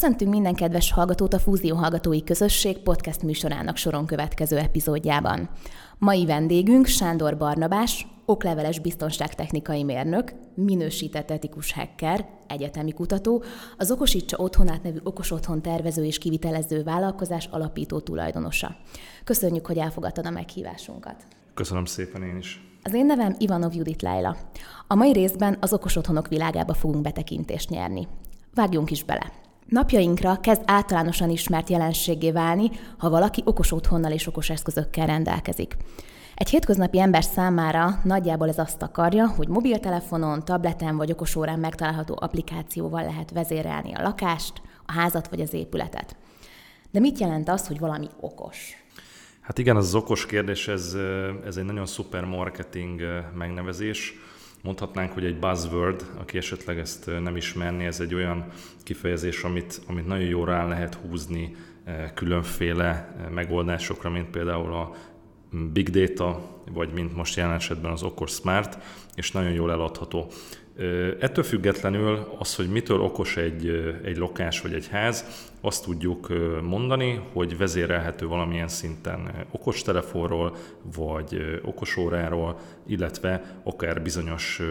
Köszöntünk minden kedves hallgatót a Fúzió Hallgatói Közösség podcast műsorának soron következő epizódjában. Mai vendégünk Sándor Barnabás, okleveles biztonságtechnikai mérnök, minősített etikus hacker, egyetemi kutató, az Okosítsa Otthonát nevű okos otthon tervező és kivitelező vállalkozás alapító tulajdonosa. Köszönjük, hogy elfogadtad a meghívásunkat. Köszönöm szépen én is. Az én nevem Ivanov Judit Leila. A mai részben az okos otthonok világába fogunk betekintést nyerni. Vágjunk is bele! Napjainkra kezd általánosan ismert jelenségé válni, ha valaki okos otthonnal és okos eszközökkel rendelkezik. Egy hétköznapi ember számára nagyjából ez azt akarja, hogy mobiltelefonon, tableten vagy okosórán megtalálható applikációval lehet vezérelni a lakást, a házat vagy az épületet. De mit jelent az, hogy valami okos? Hát igen, az, okos kérdés, ez, ez egy nagyon szuper marketing megnevezés mondhatnánk, hogy egy buzzword, aki esetleg ezt nem ismerni, ez egy olyan kifejezés, amit, amit nagyon jól rá lehet húzni különféle megoldásokra, mint például a big data, vagy mint most jelen esetben az okos smart, és nagyon jól eladható. Ettől függetlenül az, hogy mitől okos egy, egy lokás vagy egy ház, azt tudjuk mondani, hogy vezérelhető valamilyen szinten okostelefonról, vagy okosóráról, illetve akár bizonyos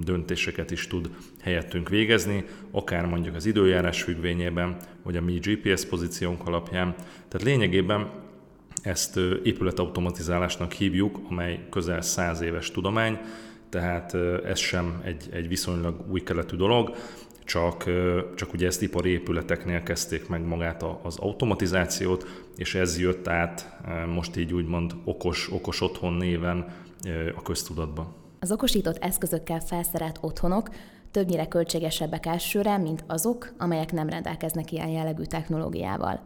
döntéseket is tud helyettünk végezni, akár mondjuk az időjárás függvényében, vagy a mi GPS pozíciónk alapján. Tehát lényegében ezt épületautomatizálásnak hívjuk, amely közel száz éves tudomány, tehát ez sem egy, egy viszonylag új keletű dolog, csak, csak ugye ezt ipari épületeknél kezdték meg magát az automatizációt, és ez jött át most így úgymond okos, okos otthon néven a köztudatba. Az okosított eszközökkel felszerelt otthonok többnyire költségesebbek elsőre, mint azok, amelyek nem rendelkeznek ilyen jellegű technológiával.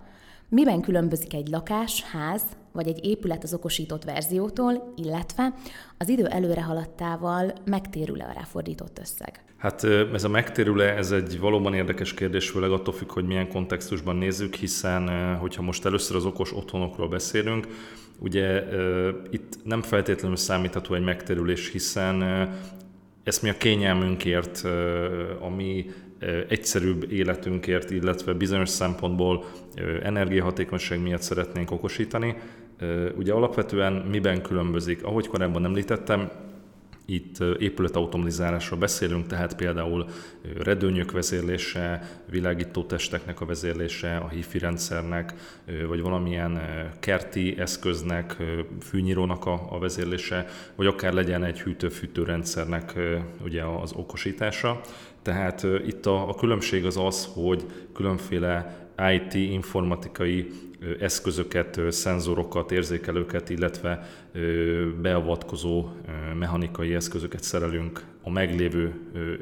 Miben különbözik egy lakás, ház vagy egy épület az okosított verziótól, illetve az idő előre haladtával megtérül-e a ráfordított összeg? Hát ez a megtérül-e, ez egy valóban érdekes kérdés, főleg attól függ, hogy milyen kontextusban nézzük, hiszen hogyha most először az okos otthonokról beszélünk, ugye itt nem feltétlenül számítható egy megtérülés, hiszen ezt mi a kényelmünkért, a mi egyszerűbb életünkért, illetve bizonyos szempontból energiahatékonyság miatt szeretnénk okosítani. Ugye alapvetően miben különbözik? Ahogy korábban említettem, itt épületautomatizálásról beszélünk, tehát például redőnyök vezérlése, világító testeknek a vezérlése, a HIFI rendszernek, vagy valamilyen kerti eszköznek, fűnyírónak a, vezérlése, vagy akár legyen egy hűtő-fűtő rendszernek ugye az okosítása. Tehát itt a, a különbség az az, hogy különféle IT, informatikai eszközöket, szenzorokat, érzékelőket, illetve beavatkozó mechanikai eszközöket szerelünk a meglévő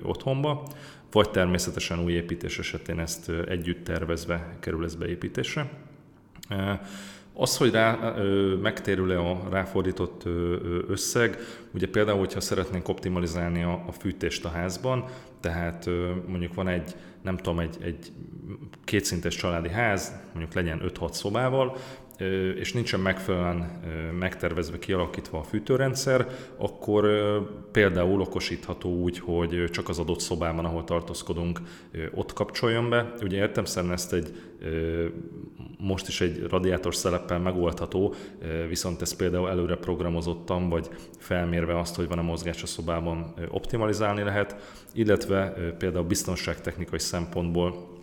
otthonba, vagy természetesen új építés esetén ezt együtt tervezve kerül ez beépítésre. Az, hogy rá, megtérül-e a ráfordított összeg, ugye például, hogyha szeretnénk optimalizálni a, a fűtést a házban, tehát mondjuk van egy, nem tudom, egy, egy kétszintes családi ház, mondjuk legyen 5-6 szobával, és nincsen megfelelően megtervezve, kialakítva a fűtőrendszer, akkor például okosítható úgy, hogy csak az adott szobában, ahol tartózkodunk, ott kapcsoljon be. Ugye értem szerint ezt egy most is egy radiátor szeleppel megoldható, viszont ez például előre programozottan, vagy felmérve azt, hogy van a mozgás a szobában optimalizálni lehet, illetve például biztonságtechnikai szempontból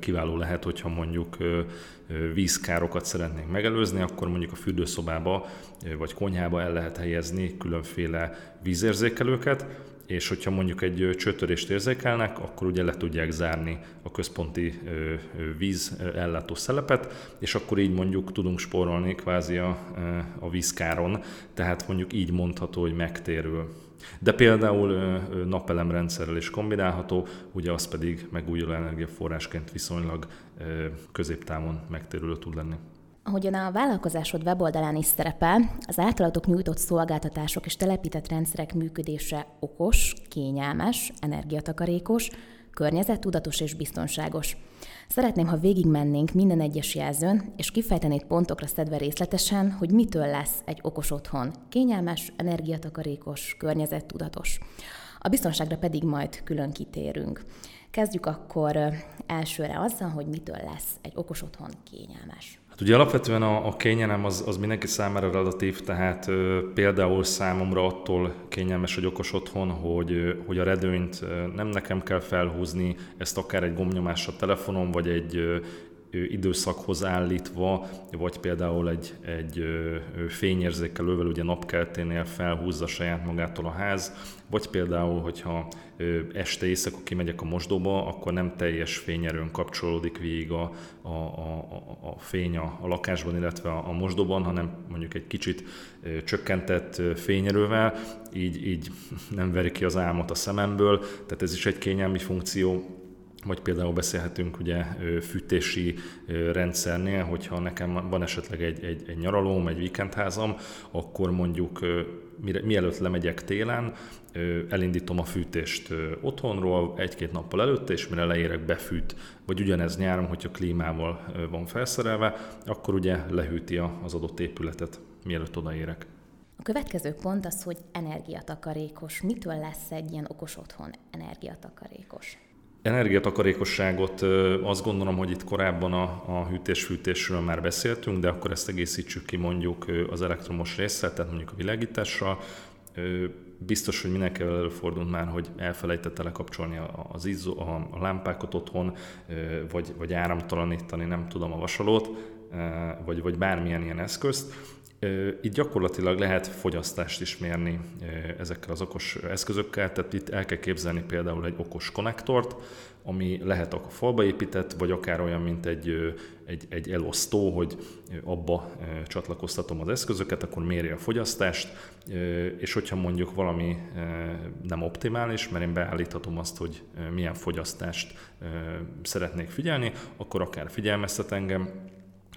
kiváló lehet, hogyha mondjuk vízkárokat szeretnénk megelőzni, akkor mondjuk a fürdőszobába vagy konyhába el lehet helyezni különféle vízérzékelőket, és hogyha mondjuk egy csőtörést érzékelnek, akkor ugye le tudják zárni a központi víz ellátó szelepet, és akkor így mondjuk tudunk spórolni kvázi a, a vízkáron, tehát mondjuk így mondható, hogy megtérül. De például napelemrendszerrel is kombinálható, ugye az pedig megújuló energiaforrásként viszonylag középtávon megtérülő tud lenni. Ahogyan a vállalkozásod weboldalán is szerepel, az általatok nyújtott szolgáltatások és telepített rendszerek működése okos, kényelmes, energiatakarékos, Környezettudatos és biztonságos. Szeretném, ha végigmennénk minden egyes jelzőn, és kifejtenéd pontokra szedve részletesen, hogy mitől lesz egy okos otthon. Kényelmes, energiatakarékos, környezettudatos. A biztonságra pedig majd külön kitérünk. Kezdjük akkor elsőre azzal, hogy mitől lesz egy okos otthon kényelmes. Hát ugye alapvetően a, a kényelem az, az mindenki számára relatív, tehát ö, például számomra attól kényelmes, hogy okos otthon, hogy, ö, hogy a redőnyt ö, nem nekem kell felhúzni, ezt akár egy gombnyomás a telefonon, vagy egy ö, időszakhoz állítva, vagy például egy, egy fényérzékelővel, ugye napkelténél felhúzza saját magától a ház, vagy például, hogyha este éjszaka kimegyek a mosdóba, akkor nem teljes fényerőn kapcsolódik végig a, a, a, a fény a, a lakásban, illetve a, a mosdóban, hanem mondjuk egy kicsit csökkentett fényerővel, így, így nem veri ki az álmot a szememből, tehát ez is egy kényelmi funkció, vagy például beszélhetünk ugye fűtési rendszernél, hogyha nekem van esetleg egy, egy, egy nyaralóm, egy vikendházam, akkor mondjuk mielőtt lemegyek télen, elindítom a fűtést otthonról egy-két nappal előtte, és mire leérek befűt, vagy ugyanez nyáron, hogyha klímával van felszerelve, akkor ugye lehűti az adott épületet, mielőtt odaérek. A következő pont az, hogy energiatakarékos. Mitől lesz egy ilyen okos otthon energiatakarékos? Energiatakarékosságot azt gondolom, hogy itt korábban a, a hűtés-fűtésről már beszéltünk, de akkor ezt egészítsük ki mondjuk az elektromos résszel, tehát mondjuk a világítással. Biztos, hogy mindenkivel előfordult már, hogy elfelejtette lekapcsolni az izzó, a, a lámpákat otthon, vagy, vagy áramtalanítani, nem tudom, a vasalót, vagy, vagy bármilyen ilyen eszközt itt gyakorlatilag lehet fogyasztást is mérni ezekkel az okos eszközökkel, tehát itt el kell képzelni például egy okos konnektort, ami lehet a falba épített, vagy akár olyan, mint egy, egy, egy elosztó, hogy abba csatlakoztatom az eszközöket, akkor méri a fogyasztást, és hogyha mondjuk valami nem optimális, mert én beállíthatom azt, hogy milyen fogyasztást szeretnék figyelni, akkor akár figyelmeztet engem,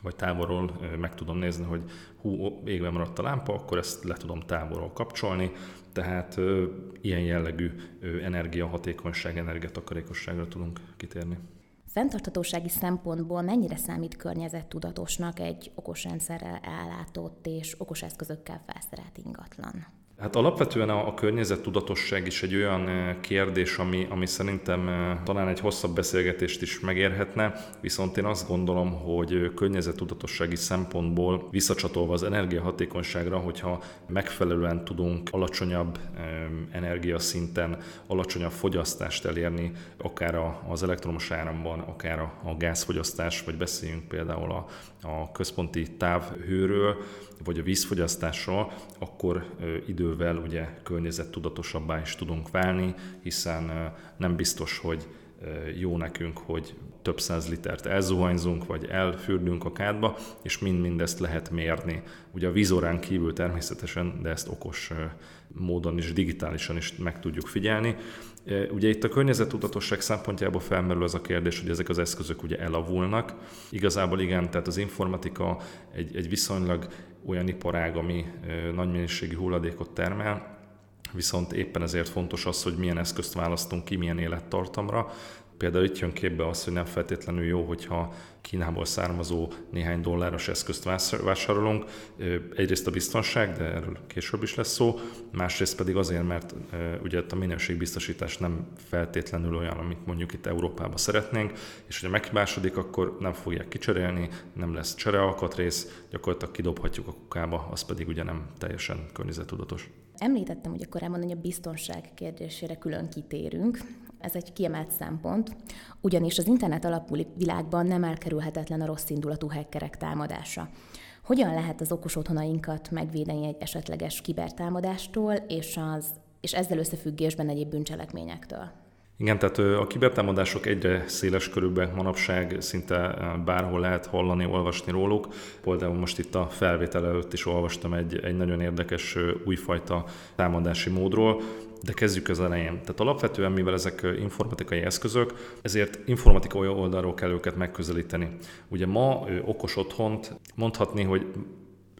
vagy távolról meg tudom nézni, hogy hú, égve maradt a lámpa, akkor ezt le tudom távolról kapcsolni, tehát ö, ilyen jellegű ö, energiahatékonyság, energiatakarékosságra tudunk kitérni. Fenntarthatósági szempontból mennyire számít környezettudatosnak egy okos rendszerrel ellátott és okos eszközökkel felszerelt ingatlan? Hát alapvetően a, a környezettudatosság is egy olyan kérdés, ami, ami szerintem talán egy hosszabb beszélgetést is megérhetne, viszont én azt gondolom, hogy környezettudatossági szempontból visszacsatolva az energiahatékonyságra, hogyha megfelelően tudunk alacsonyabb energiaszinten, alacsonyabb fogyasztást elérni, akár az elektromos áramban, akár a, gázfogyasztás, vagy beszéljünk például a, a központi távhőről, vagy a vízfogyasztásról, akkor idővel ugye környezettudatosabbá is tudunk válni, hiszen nem biztos, hogy jó nekünk, hogy több száz litert elzuhanyzunk, vagy elfürdünk a kádba, és mind ezt lehet mérni. Ugye a vízórán kívül természetesen, de ezt okos módon is, digitálisan is meg tudjuk figyelni. Ugye itt a környezetudatosság szempontjából felmerül az a kérdés, hogy ezek az eszközök ugye elavulnak. Igazából igen, tehát az informatika egy, egy viszonylag olyan iparág, ami nagy mennyiségű hulladékot termel, viszont éppen ezért fontos az, hogy milyen eszközt választunk ki, milyen élettartamra. Például itt jön képbe az, hogy nem feltétlenül jó, hogyha Kínából származó néhány dolláros eszközt vásárolunk. Egyrészt a biztonság, de erről később is lesz szó, másrészt pedig azért, mert ugye a minőségbiztosítás nem feltétlenül olyan, amit mondjuk itt Európában szeretnénk, és hogyha meghibásodik, akkor nem fogják kicserélni, nem lesz cserealkatrész, gyakorlatilag kidobhatjuk a kukába, az pedig ugye nem teljesen környezetudatos. Említettem ugye korábban, hogy a biztonság kérdésére külön kitérünk. Ez egy kiemelt szempont, ugyanis az internet alapú világban nem elkerülhetetlen a rossz indulatú hackerek támadása. Hogyan lehet az okos otthonainkat megvédeni egy esetleges kibertámadástól és, az, és ezzel összefüggésben egyéb bűncselekményektől? Igen, tehát a kibertámadások egyre széles körülben manapság szinte bárhol lehet hallani, olvasni róluk. Például most itt a felvétel előtt is olvastam egy, egy nagyon érdekes újfajta támadási módról, de kezdjük az elején. Tehát alapvetően, mivel ezek informatikai eszközök, ezért informatikai oldalról kell őket megközelíteni. Ugye ma okos otthont mondhatni, hogy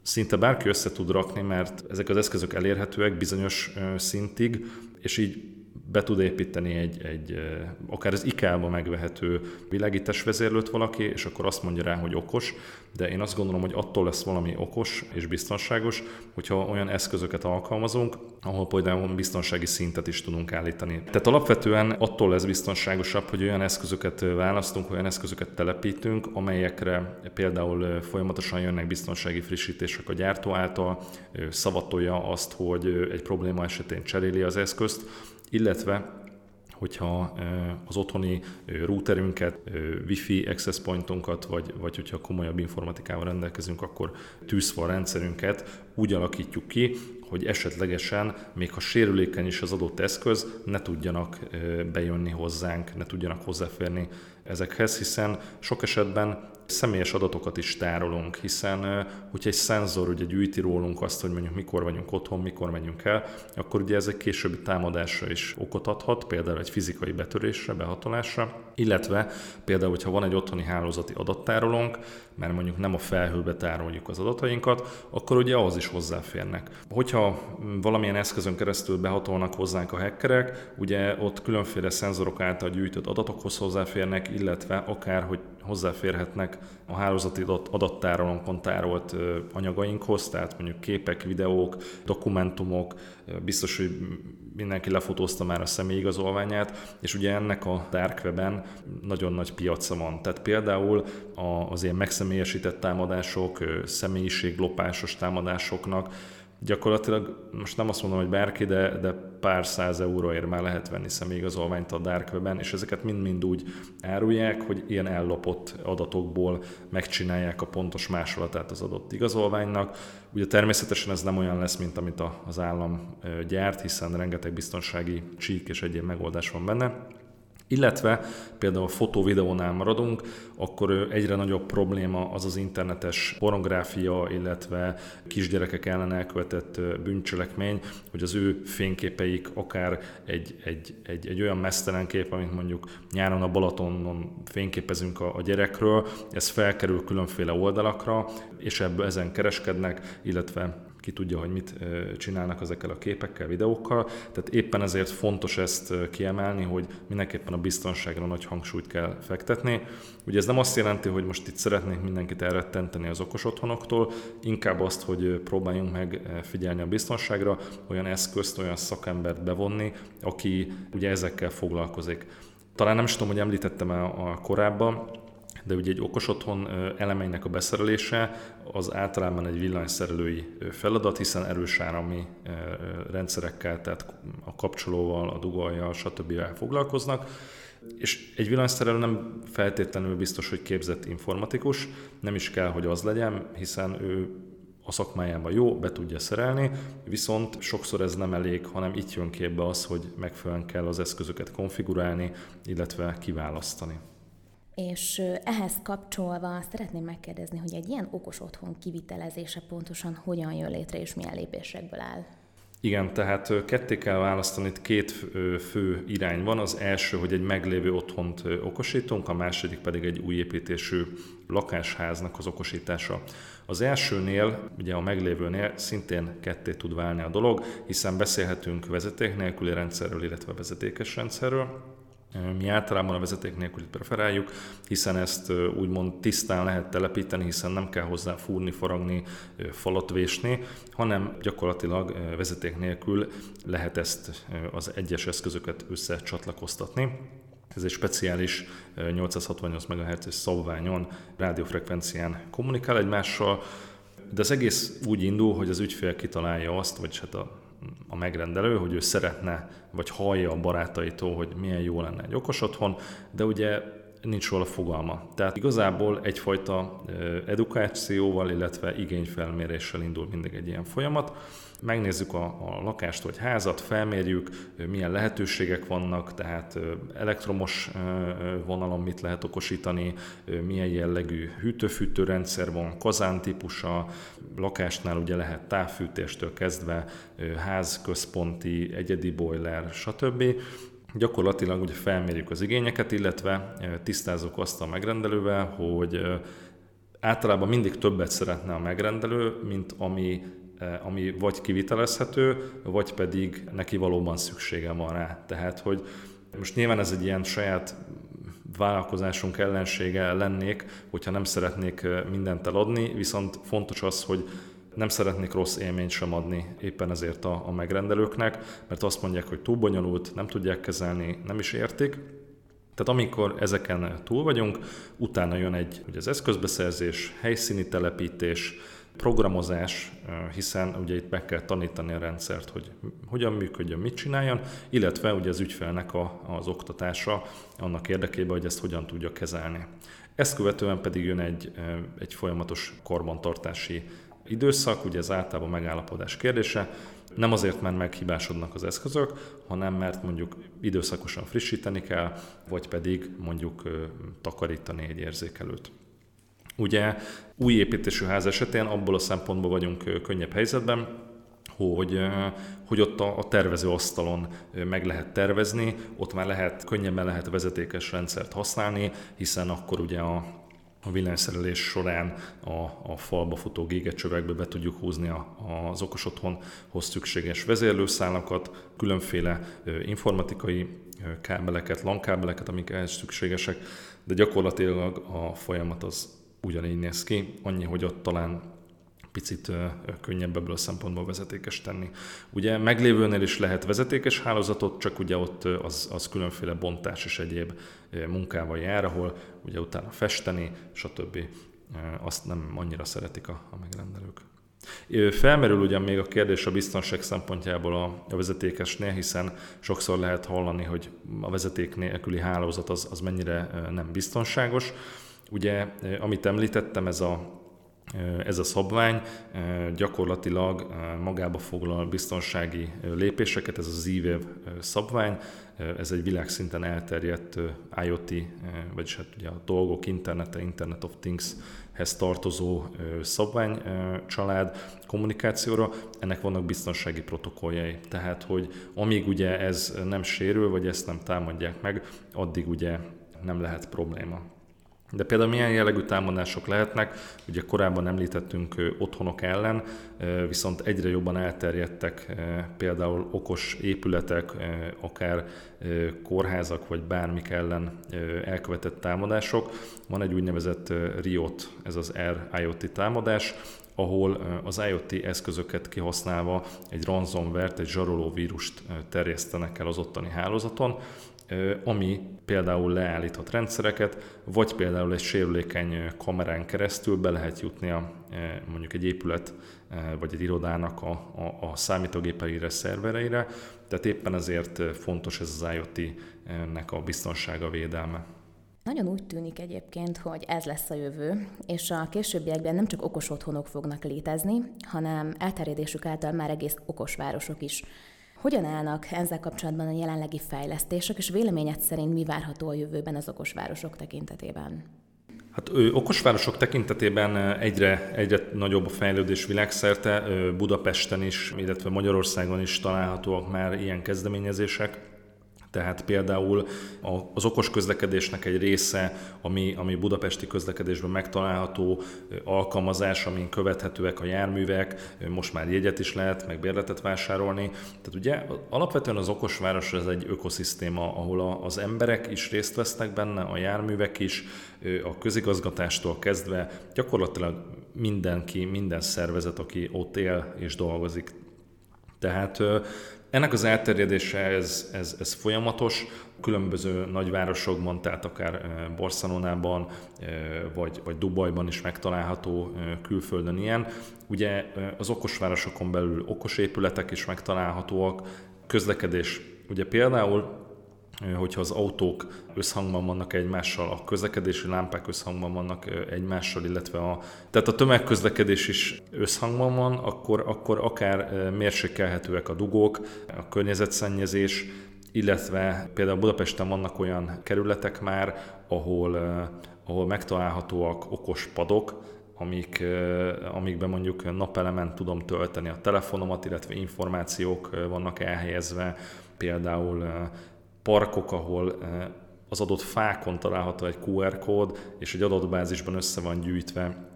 szinte bárki össze tud rakni, mert ezek az eszközök elérhetőek bizonyos szintig, és így be tud építeni egy, egy akár az IKEA-ba megvehető világítás vezérlőt valaki, és akkor azt mondja rá, hogy okos, de én azt gondolom, hogy attól lesz valami okos és biztonságos, hogyha olyan eszközöket alkalmazunk, ahol például biztonsági szintet is tudunk állítani. Tehát alapvetően attól lesz biztonságosabb, hogy olyan eszközöket választunk, olyan eszközöket telepítünk, amelyekre például folyamatosan jönnek biztonsági frissítések a gyártó által, szavatolja azt, hogy egy probléma esetén cseréli az eszközt, illetve hogyha az otthoni routerünket, wifi access pointunkat, vagy, vagy hogyha komolyabb informatikával rendelkezünk, akkor tűzfal rendszerünket úgy alakítjuk ki, hogy esetlegesen, még ha sérülékeny is az adott eszköz, ne tudjanak bejönni hozzánk, ne tudjanak hozzáférni ezekhez, hiszen sok esetben személyes adatokat is tárolunk, hiszen hogyha egy szenzor ugye gyűjti rólunk azt, hogy mondjuk mikor vagyunk otthon, mikor megyünk el, akkor ugye ez egy későbbi támadásra is okot adhat, például egy fizikai betörésre, behatolásra, illetve például, hogyha van egy otthoni hálózati adattárolónk, mert mondjuk nem a felhőbe tároljuk az adatainkat, akkor ugye ahhoz is hozzáférnek. Hogyha valamilyen eszközön keresztül behatolnak hozzánk a hackerek, ugye ott különféle szenzorok által gyűjtött adatokhoz hozzáférnek, illetve akár, hogy hozzáférhetnek a hálózati adattárolónkon tárolt anyagainkhoz, tehát mondjuk képek, videók, dokumentumok, biztos, hogy mindenki lefotózta már a személyigazolványát, és ugye ennek a dark webben nagyon nagy piaca van. Tehát például az ilyen megszemélyesített támadások, személyiséglopásos támadásoknak gyakorlatilag most nem azt mondom, hogy bárki, de, de pár száz euróért már lehet venni személyigazolványt a Dark Web-en, és ezeket mind-mind úgy árulják, hogy ilyen ellopott adatokból megcsinálják a pontos másolatát az adott igazolványnak. Ugye természetesen ez nem olyan lesz, mint amit az állam gyárt, hiszen rengeteg biztonsági csík és egyéb megoldás van benne, illetve például a fotó-videónál maradunk, akkor egyre nagyobb probléma az az internetes pornográfia, illetve kisgyerekek ellen elkövetett bűncselekmény, hogy az ő fényképeik akár egy, egy, egy, egy olyan mesztelen kép, amit mondjuk nyáron a Balatonon fényképezünk a, a gyerekről, ez felkerül különféle oldalakra, és ebből ezen kereskednek, illetve ki tudja, hogy mit csinálnak ezekkel a képekkel, videókkal. Tehát éppen ezért fontos ezt kiemelni, hogy mindenképpen a biztonságra nagy hangsúlyt kell fektetni. Ugye ez nem azt jelenti, hogy most itt szeretnénk mindenkit elrettenteni az okos otthonoktól, inkább azt, hogy próbáljunk meg figyelni a biztonságra, olyan eszközt, olyan szakembert bevonni, aki ugye ezekkel foglalkozik. Talán nem is tudom, hogy említettem el a korábban, de ugye egy okos otthon elemeinek a beszerelése az általában egy villanyszerelői feladat, hiszen erős árami rendszerekkel, tehát a kapcsolóval, a dugajjal, stb. foglalkoznak. És egy villanyszerelő nem feltétlenül biztos, hogy képzett informatikus, nem is kell, hogy az legyen, hiszen ő a szakmájában jó, be tudja szerelni, viszont sokszor ez nem elég, hanem itt jön képbe az, hogy megfelelően kell az eszközöket konfigurálni, illetve kiválasztani. És ehhez kapcsolva szeretném megkérdezni, hogy egy ilyen okos otthon kivitelezése pontosan hogyan jön létre, és milyen lépésekből áll? Igen, tehát ketté kell választani, itt két fő irány van. Az első, hogy egy meglévő otthont okosítunk, a második pedig egy új építésű lakásháznak az okosítása. Az elsőnél, ugye a meglévőnél szintén ketté tud válni a dolog, hiszen beszélhetünk vezeték nélküli rendszerről, illetve vezetékes rendszerről. Mi általában a vezeték nélkül preferáljuk, hiszen ezt úgymond tisztán lehet telepíteni, hiszen nem kell hozzá fúrni, faragni, falat vésni, hanem gyakorlatilag vezeték nélkül lehet ezt az egyes eszközöket összecsatlakoztatni. Ez egy speciális 868 MHz szabványon, rádiófrekvencián kommunikál egymással, de az egész úgy indul, hogy az ügyfél kitalálja azt, vagy hát a a megrendelő, hogy ő szeretne, vagy hallja a barátaitól, hogy milyen jó lenne egy okos otthon, de ugye nincs róla fogalma. Tehát igazából egyfajta edukációval, illetve igényfelméréssel indul mindig egy ilyen folyamat. Megnézzük a, a lakást vagy házat, felmérjük, milyen lehetőségek vannak, tehát elektromos vonalon mit lehet okosítani, milyen jellegű hűtőfűtőrendszer van, kazántípusa, lakásnál ugye lehet távfűtéstől kezdve házközponti, egyedi boiler, stb gyakorlatilag ugye felmérjük az igényeket, illetve tisztázunk azt a megrendelővel, hogy általában mindig többet szeretne a megrendelő, mint ami ami vagy kivitelezhető, vagy pedig neki valóban szüksége van rá. Tehát, hogy most nyilván ez egy ilyen saját vállalkozásunk ellensége lennék, hogyha nem szeretnék mindent eladni, viszont fontos az, hogy nem szeretnék rossz élményt sem adni éppen ezért a, a megrendelőknek, mert azt mondják, hogy túl bonyolult, nem tudják kezelni, nem is értik. Tehát amikor ezeken túl vagyunk, utána jön egy, hogy az eszközbeszerzés, helyszíni telepítés, programozás, hiszen ugye itt meg kell tanítani a rendszert, hogy hogyan működjön, mit csináljon, illetve ugye az ügyfelnek a, az oktatása annak érdekében, hogy ezt hogyan tudja kezelni. Ezt követően pedig jön egy, egy folyamatos korbantartási időszak, ugye ez általában megállapodás kérdése, nem azért, mert meghibásodnak az eszközök, hanem mert mondjuk időszakosan frissíteni kell, vagy pedig mondjuk takarítani egy érzékelőt. Ugye új építésű ház esetén abból a szempontból vagyunk könnyebb helyzetben, hogy, hogy ott a, a tervező asztalon meg lehet tervezni, ott már lehet, könnyebben lehet vezetékes rendszert használni, hiszen akkor ugye a, a villanyszerelés során a, a falba futó gégecsövekbe be tudjuk húzni a, az okos otthonhoz szükséges vezérlőszálakat, különféle informatikai kábeleket, LAN kábeleket, amik ehhez szükségesek, de gyakorlatilag a folyamat az ugyanígy néz ki, annyi, hogy ott talán picit könnyebb ebből a szempontból vezetékes tenni. Ugye meglévőnél is lehet vezetékes hálózatot, csak ugye ott az, az különféle bontás és egyéb munkával jár, ahol ugye utána festeni, stb. Azt nem annyira szeretik a, megrendelők. Felmerül ugyan még a kérdés a biztonság szempontjából a, a vezetékesnél, hiszen sokszor lehet hallani, hogy a vezeték nélküli hálózat az, az mennyire nem biztonságos. Ugye, amit említettem, ez a ez a szabvány gyakorlatilag magába foglal biztonsági lépéseket, ez az e szabvány, ez egy világszinten elterjedt IoT, vagyis hát ugye a dolgok internete, Internet of Things-hez tartozó szabvány család kommunikációra, ennek vannak biztonsági protokolljai. Tehát, hogy amíg ugye ez nem sérül, vagy ezt nem támadják meg, addig ugye nem lehet probléma. De például milyen jellegű támadások lehetnek, ugye korábban említettünk otthonok ellen, viszont egyre jobban elterjedtek például okos épületek, akár kórházak vagy bármik ellen elkövetett támadások. Van egy úgynevezett RIOT, ez az RIOT támadás, ahol az IoT eszközöket kihasználva egy ransomware-t, egy zsaroló vírust terjesztenek el az ottani hálózaton, ami például leállíthat rendszereket, vagy például egy sérülékeny kamerán keresztül be lehet jutni a, mondjuk egy épület vagy egy irodának a, a, a számítógépeire, szervereire, tehát éppen ezért fontos ez az IoT-nek a biztonsága, védelme. Nagyon úgy tűnik egyébként, hogy ez lesz a jövő, és a későbbiekben nem csak okos otthonok fognak létezni, hanem elterjedésük által már egész okos városok is. Hogyan állnak ezzel kapcsolatban a jelenlegi fejlesztések, és véleményed szerint mi várható a jövőben az okosvárosok tekintetében? Hát okosvárosok tekintetében egyre, egyre nagyobb a fejlődés világszerte, Budapesten is, illetve Magyarországon is találhatóak már ilyen kezdeményezések. Tehát például az okos közlekedésnek egy része, ami, ami budapesti közlekedésben megtalálható alkalmazás, amin követhetőek a járművek, most már jegyet is lehet, meg bérletet vásárolni. Tehát ugye alapvetően az okosváros ez egy ökoszisztéma, ahol az emberek is részt vesznek benne, a járművek is, a közigazgatástól kezdve gyakorlatilag mindenki, minden szervezet, aki ott él és dolgozik. Tehát ennek az elterjedése ez, ez, ez folyamatos, különböző nagyvárosokban, tehát akár Barcelonában vagy, vagy Dubajban is megtalálható külföldön ilyen. Ugye az okosvárosokon belül okos épületek is megtalálhatóak, közlekedés. Ugye például hogyha az autók összhangban vannak egymással, a közlekedési lámpák összhangban vannak egymással, illetve a, tehát a tömegközlekedés is összhangban van, akkor, akkor akár mérsékelhetőek a dugók, a környezetszennyezés, illetve például Budapesten vannak olyan kerületek már, ahol, ahol megtalálhatóak okos padok, amik, amikben mondjuk napelemen tudom tölteni a telefonomat, illetve információk vannak elhelyezve, például parkok, ahol eh, az adott fákon található egy QR kód, és egy adott bázisban össze van gyűjtve,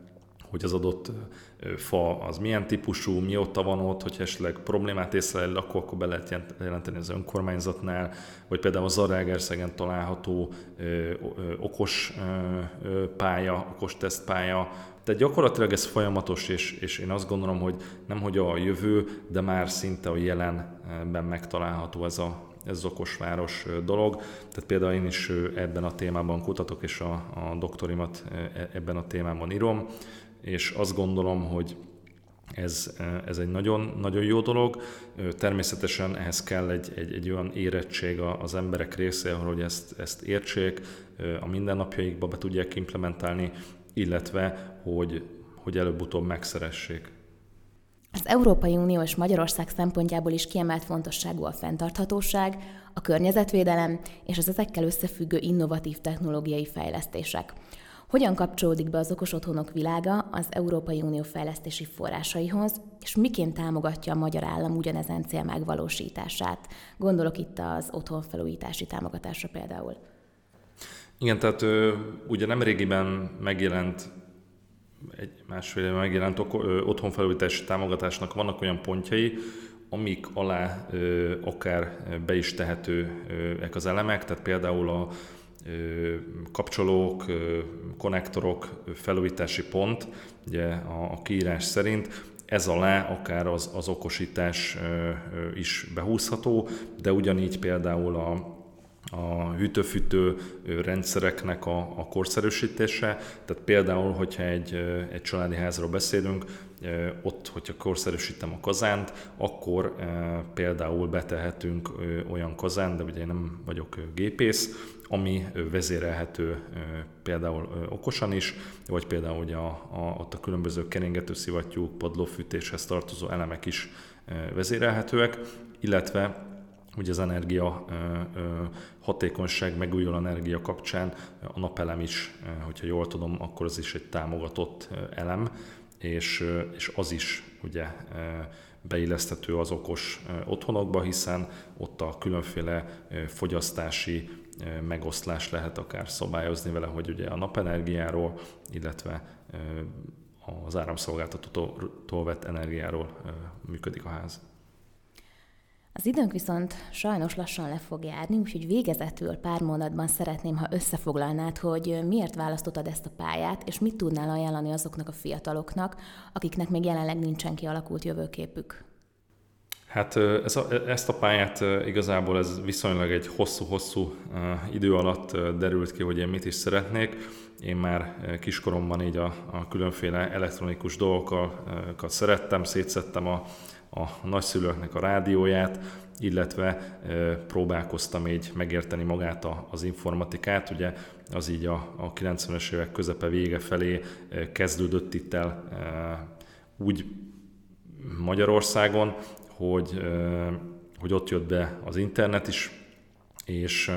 hogy az adott fa az milyen típusú, mióta van ott, hogy esetleg problémát észlel, akkor, akkor be lehet jelenteni az önkormányzatnál, vagy például a Zarágerszegen található ö, ö, okos ö, pálya, okos tesztpálya, tehát gyakorlatilag ez folyamatos, és, és én azt gondolom, hogy nem hogy a jövő, de már szinte a jelenben megtalálható ez a, ez az okosváros dolog. Tehát például én is ebben a témában kutatok, és a, a doktorimat e, ebben a témában írom, és azt gondolom, hogy ez, ez egy nagyon, nagyon jó dolog. Természetesen ehhez kell egy, egy, egy olyan érettség az emberek részéről, hogy ezt, ezt értsék, a mindennapjaikba be tudják implementálni, illetve hogy, hogy előbb-utóbb megszeressék. Az Európai Unió és Magyarország szempontjából is kiemelt fontosságú a fenntarthatóság, a környezetvédelem és az ezekkel összefüggő innovatív technológiai fejlesztések. Hogyan kapcsolódik be az okos otthonok világa az Európai Unió fejlesztési forrásaihoz, és miként támogatja a magyar állam ugyanezen cél megvalósítását? Gondolok itt az otthonfelújítási támogatásra például. Igen, tehát ugye nem régiben megjelent egy másfél éve megjelent otthonfelújítási támogatásnak vannak olyan pontjai, amik alá ö, akár be is tehetőek az elemek, tehát például a ö, kapcsolók, ö, konnektorok felújítási pont, ugye a, a kiírás szerint, ez alá akár az, az okosítás ö, ö, is behúzható, de ugyanígy például a a hűtőfűtő rendszereknek a, a korszerűsítése. Tehát például, hogyha egy, egy családi házról beszélünk, ott, hogyha korszerűsítem a kazánt, akkor például betehetünk olyan kazánt, de ugye én nem vagyok gépész, ami vezérelhető például okosan is, vagy például ugye a, a, ott a különböző keringető szivattyúk, padlófűtéshez tartozó elemek is vezérelhetőek, illetve Ugye az energia hatékonyság, megújuló energia kapcsán a napelem is, hogyha jól tudom, akkor az is egy támogatott elem, és, és az is ugye beilleszthető az okos otthonokba, hiszen ott a különféle fogyasztási megoszlás lehet akár szabályozni vele, hogy ugye a napenergiáról, illetve az áramszolgáltatótól vett energiáról működik a ház. Az időnk viszont sajnos lassan le fog járni, úgyhogy végezetül pár mondatban szeretném, ha összefoglalnád, hogy miért választottad ezt a pályát, és mit tudnál ajánlani azoknak a fiataloknak, akiknek még jelenleg nincsen kialakult jövőképük. Hát ez a, ezt a pályát igazából ez viszonylag egy hosszú-hosszú idő alatt derült ki, hogy én mit is szeretnék. Én már kiskoromban így a, a különféle elektronikus dolgokat szerettem, szétszettem a a nagyszülőknek a rádióját, illetve próbálkoztam így megérteni magát az informatikát. Ugye az így a, a 90-es évek közepe vége felé kezdődött itt el úgy Magyarországon, hogy, hogy ott jött be az internet is, és,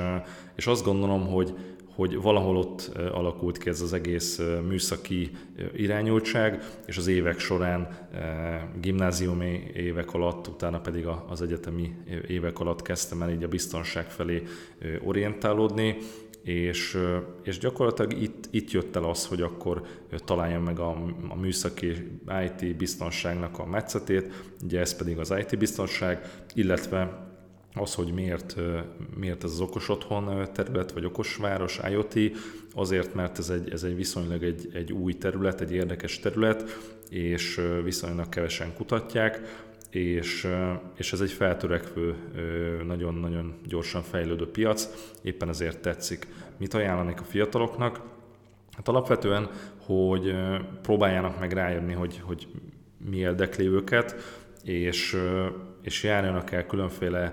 és azt gondolom, hogy, hogy valahol ott alakult ki ez az egész műszaki irányultság, és az évek során, gimnáziumi évek alatt, utána pedig az egyetemi évek alatt kezdtem el így a biztonság felé orientálódni, és, és gyakorlatilag itt, itt jött el az, hogy akkor találjam meg a, a műszaki IT biztonságnak a metszetét, ugye ez pedig az IT biztonság, illetve az, hogy miért, miért ez az okos otthon terület, vagy okos város, IoT, azért, mert ez egy, ez egy viszonylag egy, egy új terület, egy érdekes terület, és viszonylag kevesen kutatják, és, és ez egy feltörekvő, nagyon-nagyon gyorsan fejlődő piac, éppen ezért tetszik. Mit ajánlanék a fiataloknak? Hát alapvetően, hogy próbáljanak meg rájönni, hogy, hogy mi érdekli őket, és, és járjanak el különféle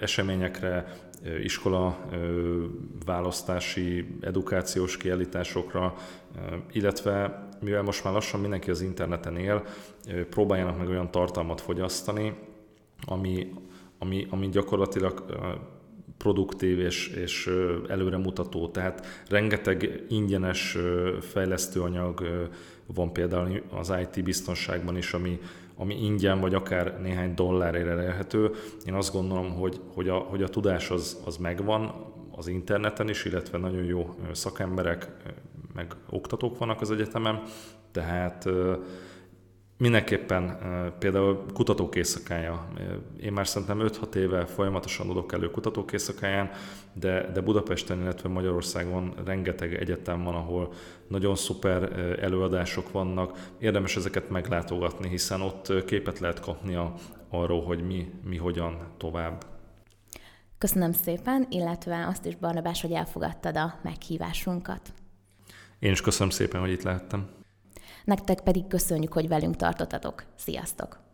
eseményekre, iskola választási, edukációs kiállításokra, illetve mivel most már lassan mindenki az interneten él, próbáljanak meg olyan tartalmat fogyasztani, ami, ami, ami gyakorlatilag produktív és, és előremutató. Tehát rengeteg ingyenes fejlesztőanyag van például az IT biztonságban is, ami, ami ingyen vagy akár néhány dollárért elérhető. Én azt gondolom, hogy, hogy, a, hogy a tudás az, az megvan az interneten is, illetve nagyon jó szakemberek, meg oktatók vannak az egyetemen, Tehát Mindenképpen például kutatók éjszakája. Én már szerintem 5-6 éve folyamatosan adok elő kutatók éjszakáján, de, de Budapesten, illetve Magyarországon rengeteg egyetem van, ahol nagyon szuper előadások vannak. Érdemes ezeket meglátogatni, hiszen ott képet lehet kapni arról, hogy mi, mi hogyan tovább. Köszönöm szépen, illetve azt is Barnabás, hogy elfogadtad a meghívásunkat. Én is köszönöm szépen, hogy itt lehettem. Nektek pedig köszönjük, hogy velünk tartottatok. Sziasztok!